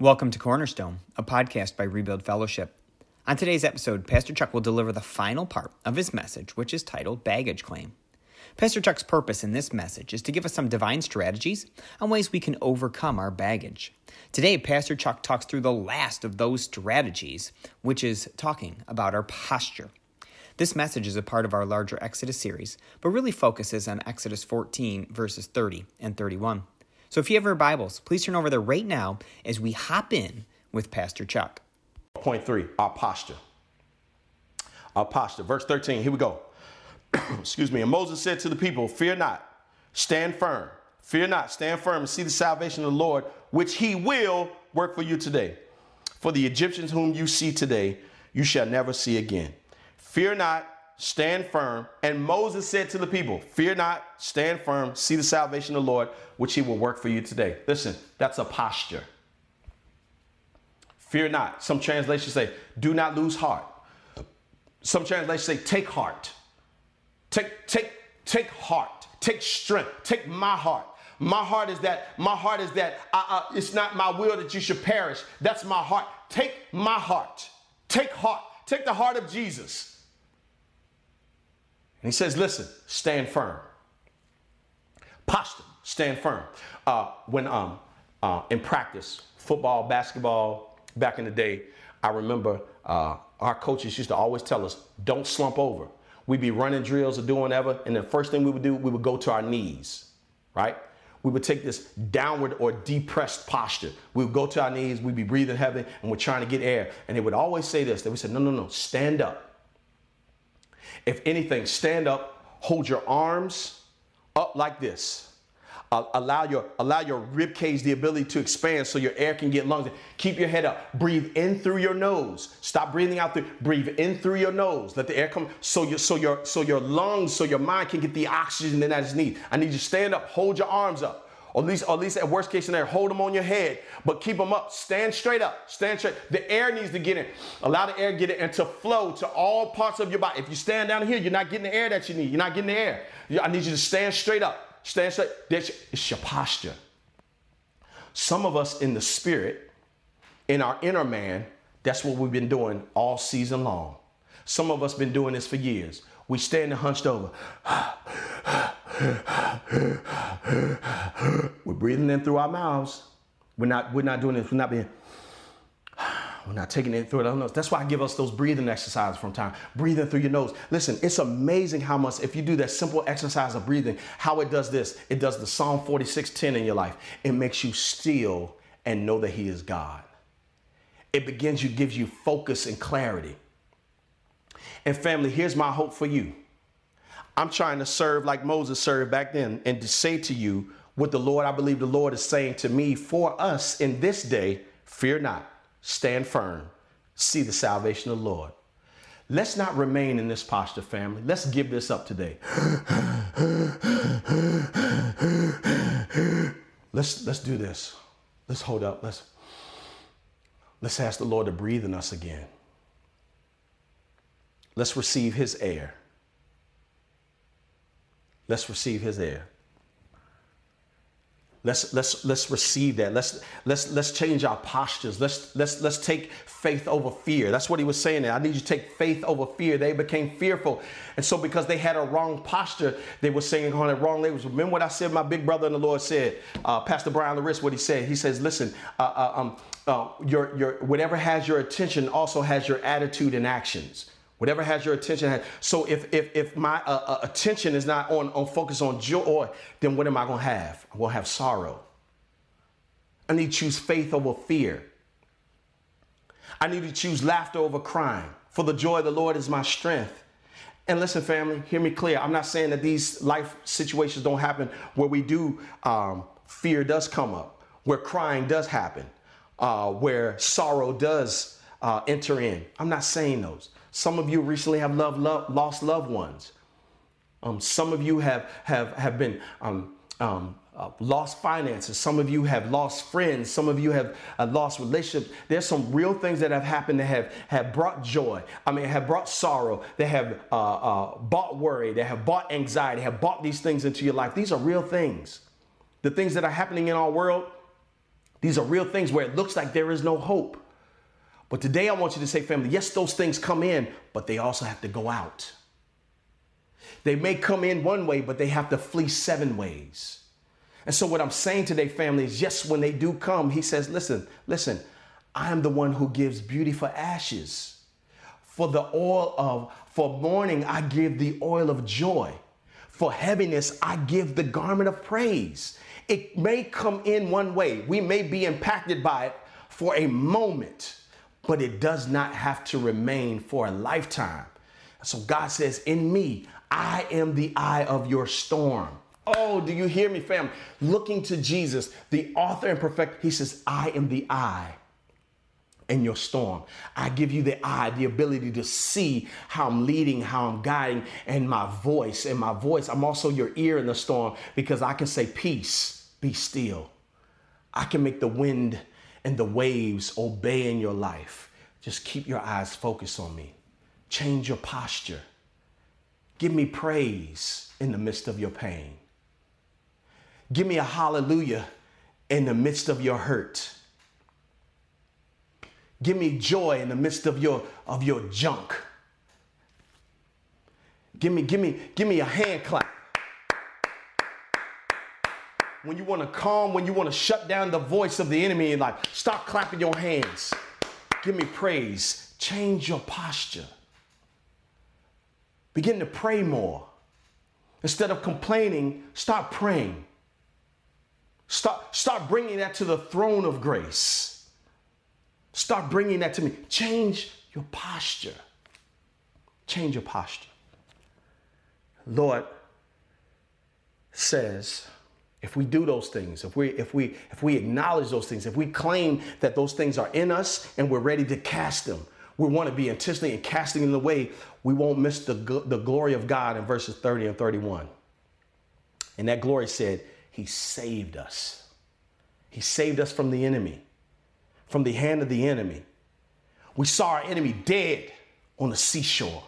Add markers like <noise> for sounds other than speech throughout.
Welcome to Cornerstone, a podcast by Rebuild Fellowship. On today's episode, Pastor Chuck will deliver the final part of his message, which is titled Baggage Claim. Pastor Chuck's purpose in this message is to give us some divine strategies on ways we can overcome our baggage. Today, Pastor Chuck talks through the last of those strategies, which is talking about our posture. This message is a part of our larger Exodus series, but really focuses on Exodus 14, verses 30 and 31. So if you have your Bibles, please turn over there right now as we hop in with Pastor Chuck. Point three, our posture. Our posture. Verse 13, here we go. <clears throat> Excuse me. And Moses said to the people, Fear not, stand firm. Fear not, stand firm and see the salvation of the Lord, which he will work for you today. For the Egyptians whom you see today, you shall never see again. Fear not, stand firm. And Moses said to the people, Fear not, stand firm, see the salvation of the Lord, which he will work for you today. Listen, that's a posture. Fear not. Some translations say, Do not lose heart. Some translations say, Take heart. Take, take, take heart. Take strength. Take my heart. My heart is that, my heart is that uh, it's not my will that you should perish. That's my heart. Take my heart. Take heart. Take the heart of Jesus and he says, listen, stand firm. Posture, stand firm. Uh, when um, uh, in practice, football, basketball, back in the day, I remember uh, our coaches used to always tell us, don't slump over. We'd be running drills or doing whatever, and the first thing we would do, we would go to our knees, right? We would take this downward or depressed posture. We would go to our knees, we'd be breathing heavy, and we're trying to get air. And they would always say this. They would say, no, no, no, stand up if anything, stand up, hold your arms up like this. Uh, allow your allow your rib cage the ability to expand so your air can get lungs. Keep your head up. Breathe in through your nose. Stop breathing out through. Breathe in through your nose. Let the air come so your so your so your lungs so your mind can get the oxygen that is needed. I need you to stand up. Hold your arms up. Or at least, at least at worst case scenario, hold them on your head, but keep them up. Stand straight up. Stand straight. The air needs to get in. Allow the air get in and to flow to all parts of your body. If you stand down here, you're not getting the air that you need. You're not getting the air. I need you to stand straight up. Stand straight. That's, it's your posture. Some of us in the spirit, in our inner man, that's what we've been doing all season long. Some of us been doing this for years. We stand and hunched over. <sighs> <sighs> we're breathing in through our mouths. We're not, we're not doing this. We're not being, we're not taking it through our nose. That's why I give us those breathing exercises from time. Breathing through your nose. Listen, it's amazing how much, if you do that simple exercise of breathing, how it does this. It does the Psalm 46:10 in your life. It makes you still and know that He is God. It begins, you gives you focus and clarity. And family, here's my hope for you. I'm trying to serve like Moses served back then and to say to you what the Lord, I believe the Lord is saying to me for us in this day fear not, stand firm, see the salvation of the Lord. Let's not remain in this posture, family. Let's give this up today. let's let's do this. Let's hold up. Let's let's ask the Lord to breathe in us again. Let's receive his air. Let's receive his air. Let's let's let's receive that. Let's let's let's change our postures. Let's let's let's take faith over fear. That's what he was saying there. I need you to take faith over fear. They became fearful. And so because they had a wrong posture, they were saying on the wrong language. Remember what I said, my big brother in the Lord said, uh, Pastor Brian Larissa, what he said. He says, listen, uh, uh, um, uh, your, your, whatever has your attention also has your attitude and actions. Whatever has your attention. So if if if my uh, uh, attention is not on on focus on joy, then what am I gonna have? I'm gonna have sorrow. I need to choose faith over fear. I need to choose laughter over crying. For the joy of the Lord is my strength. And listen, family, hear me clear. I'm not saying that these life situations don't happen where we do um, fear does come up, where crying does happen, uh, where sorrow does uh, enter in. I'm not saying those. Some of you recently have loved, love, lost loved ones. Um, some of you have, have, have been um, um, uh, lost finances. Some of you have lost friends. Some of you have uh, lost relationships. There's some real things that have happened that have, have brought joy. I mean, have brought sorrow. They have uh, uh bought worry. They have bought anxiety. Have bought these things into your life. These are real things. The things that are happening in our world, These are real things where it looks like there is no hope. But today I want you to say, family, yes, those things come in, but they also have to go out. They may come in one way, but they have to flee seven ways. And so, what I'm saying today, family, is yes, when they do come, he says, listen, listen, I am the one who gives beauty for ashes. For the oil of, for mourning, I give the oil of joy. For heaviness, I give the garment of praise. It may come in one way. We may be impacted by it for a moment, but it does not have to remain for a lifetime. So God says, In me, I am the eye of your storm. Oh, do you hear me, fam? Looking to Jesus, the author and perfect, he says, I am the eye in your storm. I give you the eye, the ability to see how I'm leading, how I'm guiding, and my voice. And my voice, I'm also your ear in the storm because I can say, Peace, be still. I can make the wind and the waves obey in your life. Just keep your eyes focused on me. Change your posture. Give me praise in the midst of your pain. Give me a hallelujah in the midst of your hurt. Give me joy in the midst of your of your junk. Give me, give me, give me a hand clap. When you want to calm, when you want to shut down the voice of the enemy and like stop clapping your hands. Give me praise. Change your posture. Begin to pray more. Instead of complaining, start praying. Start, start bringing that to the throne of grace. Start bringing that to me. Change your posture. Change your posture. Lord says, if we do those things, if we if we if we acknowledge those things, if we claim that those things are in us and we're ready to cast them, we want to be intentionally and casting them away, we won't miss the, the glory of God in verses 30 and 31. And that glory said, He saved us. He saved us from the enemy from the hand of the enemy. We saw our enemy dead on the seashore.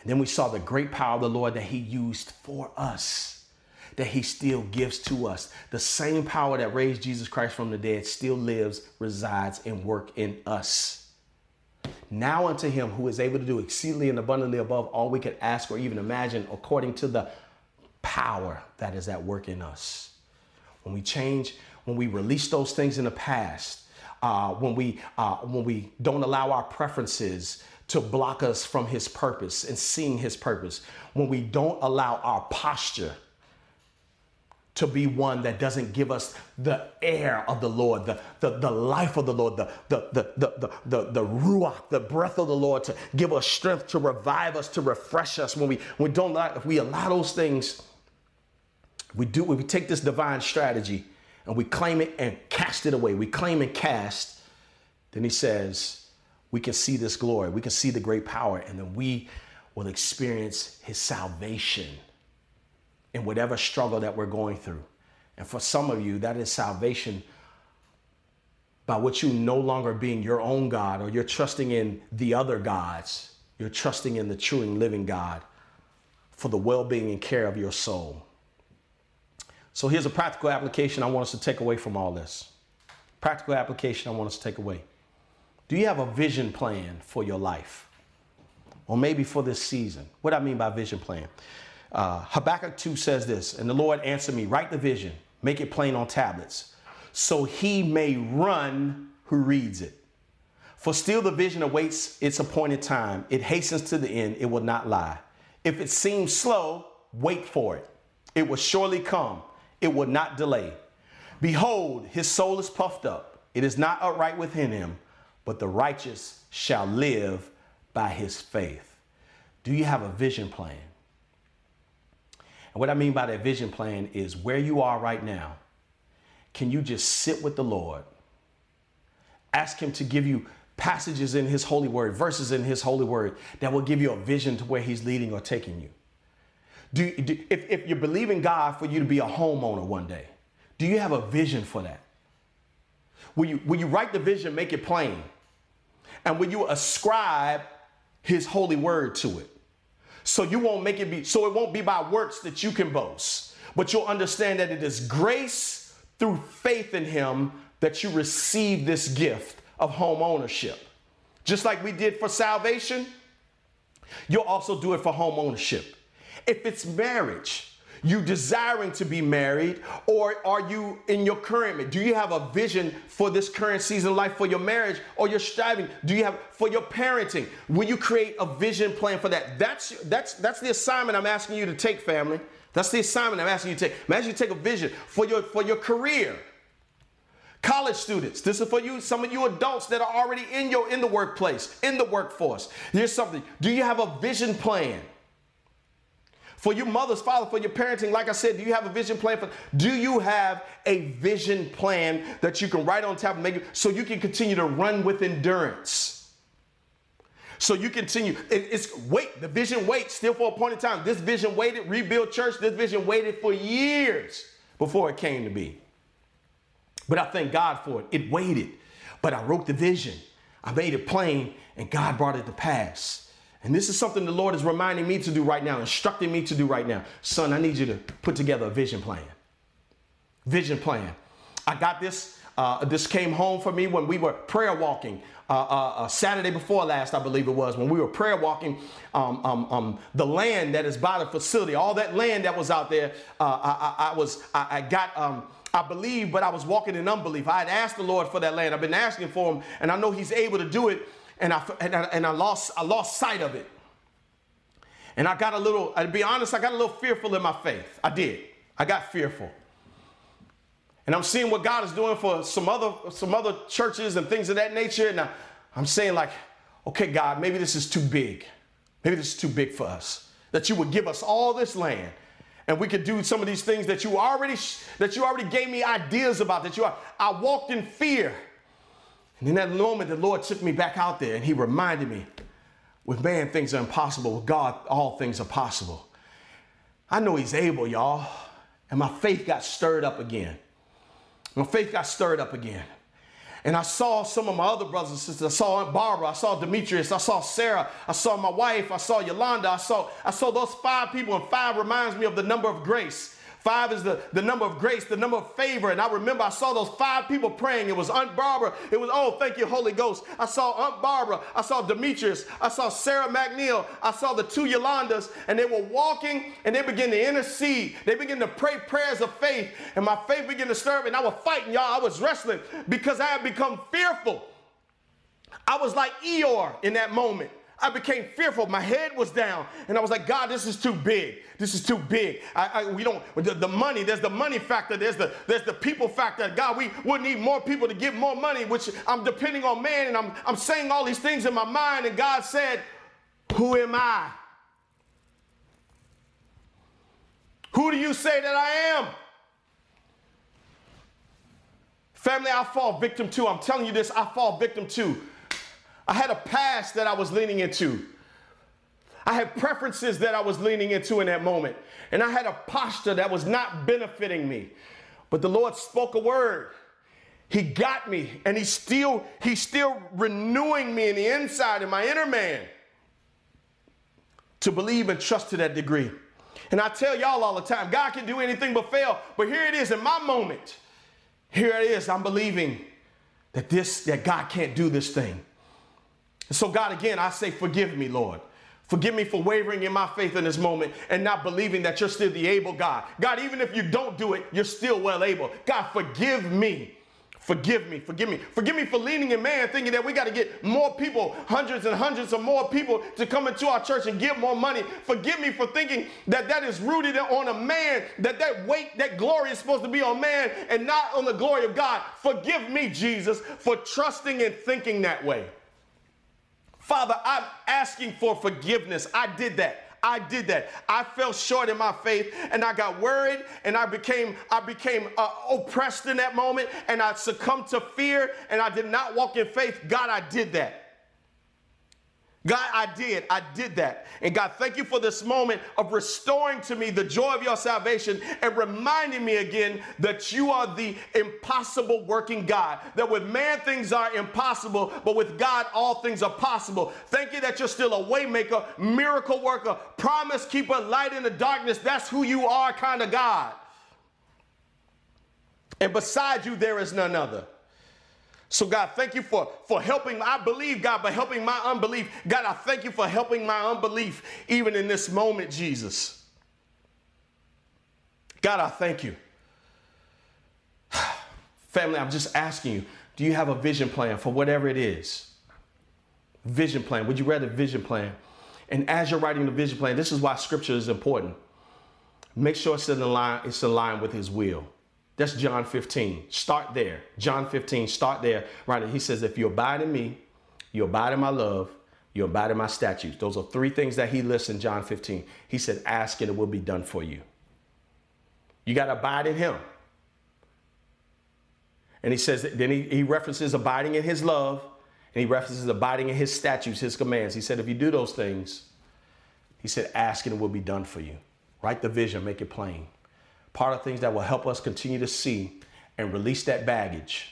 And then we saw the great power of the Lord that He used for us, that He still gives to us. The same power that raised Jesus Christ from the dead still lives, resides, and work in us. Now unto him who is able to do exceedingly and abundantly above all we could ask or even imagine, according to the power that is at work in us. When we change, when we release those things in the past, uh, when we uh, when we don't allow our preferences to block us from His purpose and seeing His purpose, when we don't allow our posture to be one that doesn't give us the air of the Lord, the, the, the life of the Lord, the, the, the, the, the, the, ruach, the breath of the Lord to give us strength, to revive us, to refresh us. When we, we don't allow, if we allow those things, we do, we take this divine strategy and we claim it and cast it away. We claim and cast. Then he says, we can see this glory, we can see the great power, and then we will experience his salvation in whatever struggle that we're going through. And for some of you, that is salvation by what you no longer being your own God or you're trusting in the other gods. You're trusting in the true and living God for the well being and care of your soul. So here's a practical application I want us to take away from all this. Practical application I want us to take away. Do you have a vision plan for your life? Or maybe for this season? What I mean by vision plan. Uh, Habakkuk 2 says this, and the Lord answered me, write the vision, make it plain on tablets, so he may run who reads it. For still the vision awaits its appointed time. It hastens to the end, it will not lie. If it seems slow, wait for it. It will surely come it will not delay. Behold, his soul is puffed up. It is not upright within him, but the righteous shall live by his faith. Do you have a vision plan? And what I mean by that vision plan is where you are right now. Can you just sit with the Lord? Ask him to give you passages in his holy word, verses in his holy word that will give you a vision to where he's leading or taking you. Do, do, if, if you're believing God for you to be a homeowner one day, do you have a vision for that? Will you, will you write the vision, make it plain? And will you ascribe his holy word to it? So you won't make it be, so it won't be by works that you can boast, but you'll understand that it is grace through faith in Him that you receive this gift of home ownership. Just like we did for salvation, you'll also do it for home ownership. If it's marriage, you desiring to be married, or are you in your current? Do you have a vision for this current season of life for your marriage, or you're striving? Do you have for your parenting? Will you create a vision plan for that? That's that's that's the assignment I'm asking you to take, family. That's the assignment I'm asking you to take. I'm you to take a vision for your for your career. College students, this is for you, some of you adults that are already in your in the workplace, in the workforce. Here's something. Do you have a vision plan? For your mother's father, for your parenting, like I said, do you have a vision plan for do you have a vision plan that you can write on top make it so you can continue to run with endurance? So you continue. It, it's wait, the vision waits still for a point in time. This vision waited, rebuild church, this vision waited for years before it came to be. But I thank God for it. It waited. But I wrote the vision. I made it plain, and God brought it to pass. And this is something the Lord is reminding me to do right now, instructing me to do right now. Son, I need you to put together a vision plan. Vision plan. I got this. Uh, this came home for me when we were prayer walking uh, uh, uh Saturday before last, I believe it was, when we were prayer walking um, um, um, the land that is by the facility, all that land that was out there. Uh, I, I, I, was, I, I got. Um, I believe, but I was walking in unbelief. I had asked the Lord for that land. I've been asking for him, and I know He's able to do it and I, and I, and I lost, I lost sight of it. And I got a little, to be honest, I got a little fearful in my faith. I did. I got fearful. And I'm seeing what God is doing for some other, some other churches and things of that nature. And I, I'm saying, like, okay, God, maybe this is too big. Maybe this is too big for us. That you would give us all this land and we could do some of these things that you already that you already gave me ideas about that you are I walked in fear and in that moment, the Lord took me back out there and He reminded me with man, things are impossible. With God, all things are possible. I know He's able, y'all. And my faith got stirred up again. My faith got stirred up again. And I saw some of my other brothers and sisters. I saw Aunt Barbara. I saw Demetrius. I saw Sarah. I saw my wife. I saw Yolanda. I saw, I saw those five people, and five reminds me of the number of grace. Five is the, the number of grace, the number of favor. And I remember I saw those five people praying. It was Aunt Barbara. It was, oh, thank you, Holy Ghost. I saw Aunt Barbara. I saw Demetrius. I saw Sarah McNeil. I saw the two Yolandas. And they were walking and they began to intercede. They began to pray prayers of faith. And my faith began to stir. And I was fighting, y'all. I was wrestling because I had become fearful. I was like Eeyore in that moment. I became fearful. My head was down, and I was like, God, this is too big. This is too big. I, I, we don't. The, the, money. There's the money factor. There's the there's the people factor. God, we would need more people to give more money, which I'm depending on man, and I'm I'm saying all these things in my mind, and God said, Who am I? Who do you say that I am? Family, I fall victim to. I'm telling you this. I fall victim to I had a past that I was leaning into. I had preferences that I was leaning into in that moment. And I had a posture that was not benefiting me. But the Lord spoke a word. He got me and he's still he's still renewing me in the inside in my inner man to believe and trust to that degree. And I tell y'all all the time, God can do anything but fail. But here it is in my moment. Here it is. I'm believing that this that God can't do this thing. So, God, again, I say, forgive me, Lord. Forgive me for wavering in my faith in this moment and not believing that you're still the able God. God, even if you don't do it, you're still well able. God, forgive me. Forgive me, forgive me. Forgive me for leaning in man, thinking that we got to get more people, hundreds and hundreds of more people to come into our church and give more money. Forgive me for thinking that that is rooted on a man, that that weight, that glory is supposed to be on man and not on the glory of God. Forgive me, Jesus, for trusting and thinking that way. Father, I'm asking for forgiveness. I did that. I did that. I fell short in my faith and I got worried and I became I became uh, oppressed in that moment and I succumbed to fear and I did not walk in faith. God, I did that. God, I did. I did that. And God, thank you for this moment of restoring to me the joy of your salvation and reminding me again that you are the impossible working God. That with man things are impossible, but with God all things are possible. Thank you that you're still a waymaker, miracle worker, promise keeper, light in the darkness. That's who you are, kind of God. And beside you, there is none other. So, God, thank you for, for helping. I believe, God, but helping my unbelief. God, I thank you for helping my unbelief even in this moment, Jesus. God, I thank you. <sighs> Family, I'm just asking you do you have a vision plan for whatever it is? Vision plan. Would you a vision plan? And as you're writing the vision plan, this is why scripture is important. Make sure it's in line, it's in line with his will. That's John 15. Start there. John 15, start there. Right. He says, if you abide in me, you abide in my love, you abide in my statutes. Those are three things that he lists in John 15. He said, ask and it will be done for you. You got to abide in him. And he says, then he, he references abiding in his love, and he references abiding in his statutes, his commands. He said, if you do those things, he said, ask and it will be done for you. Write the vision, make it plain part of things that will help us continue to see and release that baggage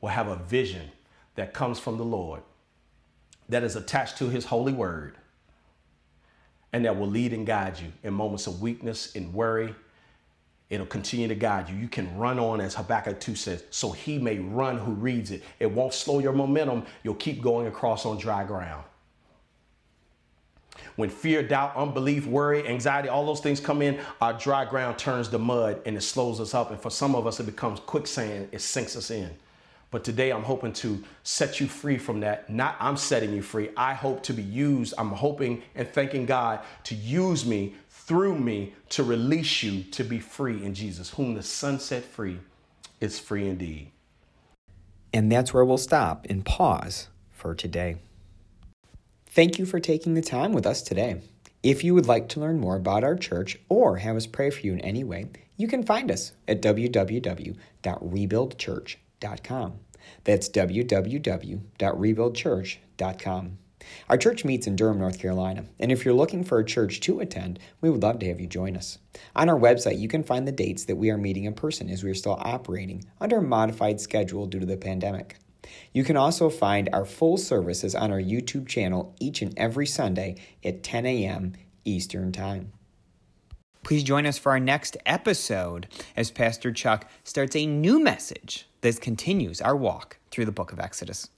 will have a vision that comes from the Lord that is attached to his holy word and that will lead and guide you in moments of weakness and worry. It'll continue to guide you. You can run on, as Habakkuk 2 says, so he may run who reads it. It won't slow your momentum. You'll keep going across on dry ground. When fear, doubt, unbelief, worry, anxiety, all those things come in, our dry ground turns to mud and it slows us up. And for some of us, it becomes quicksand, it sinks us in. But today I'm hoping to set you free from that. Not I'm setting you free. I hope to be used. I'm hoping and thanking God to use me through me to release you to be free in Jesus. Whom the Son set free is free indeed. And that's where we'll stop and pause for today. Thank you for taking the time with us today. If you would like to learn more about our church or have us pray for you in any way, you can find us at www.rebuildchurch.com. That's www.rebuildchurch.com. Our church meets in Durham, North Carolina, and if you're looking for a church to attend, we would love to have you join us. On our website, you can find the dates that we are meeting in person as we are still operating under a modified schedule due to the pandemic. You can also find our full services on our YouTube channel each and every Sunday at 10 a.m. Eastern Time. Please join us for our next episode as Pastor Chuck starts a new message that continues our walk through the book of Exodus.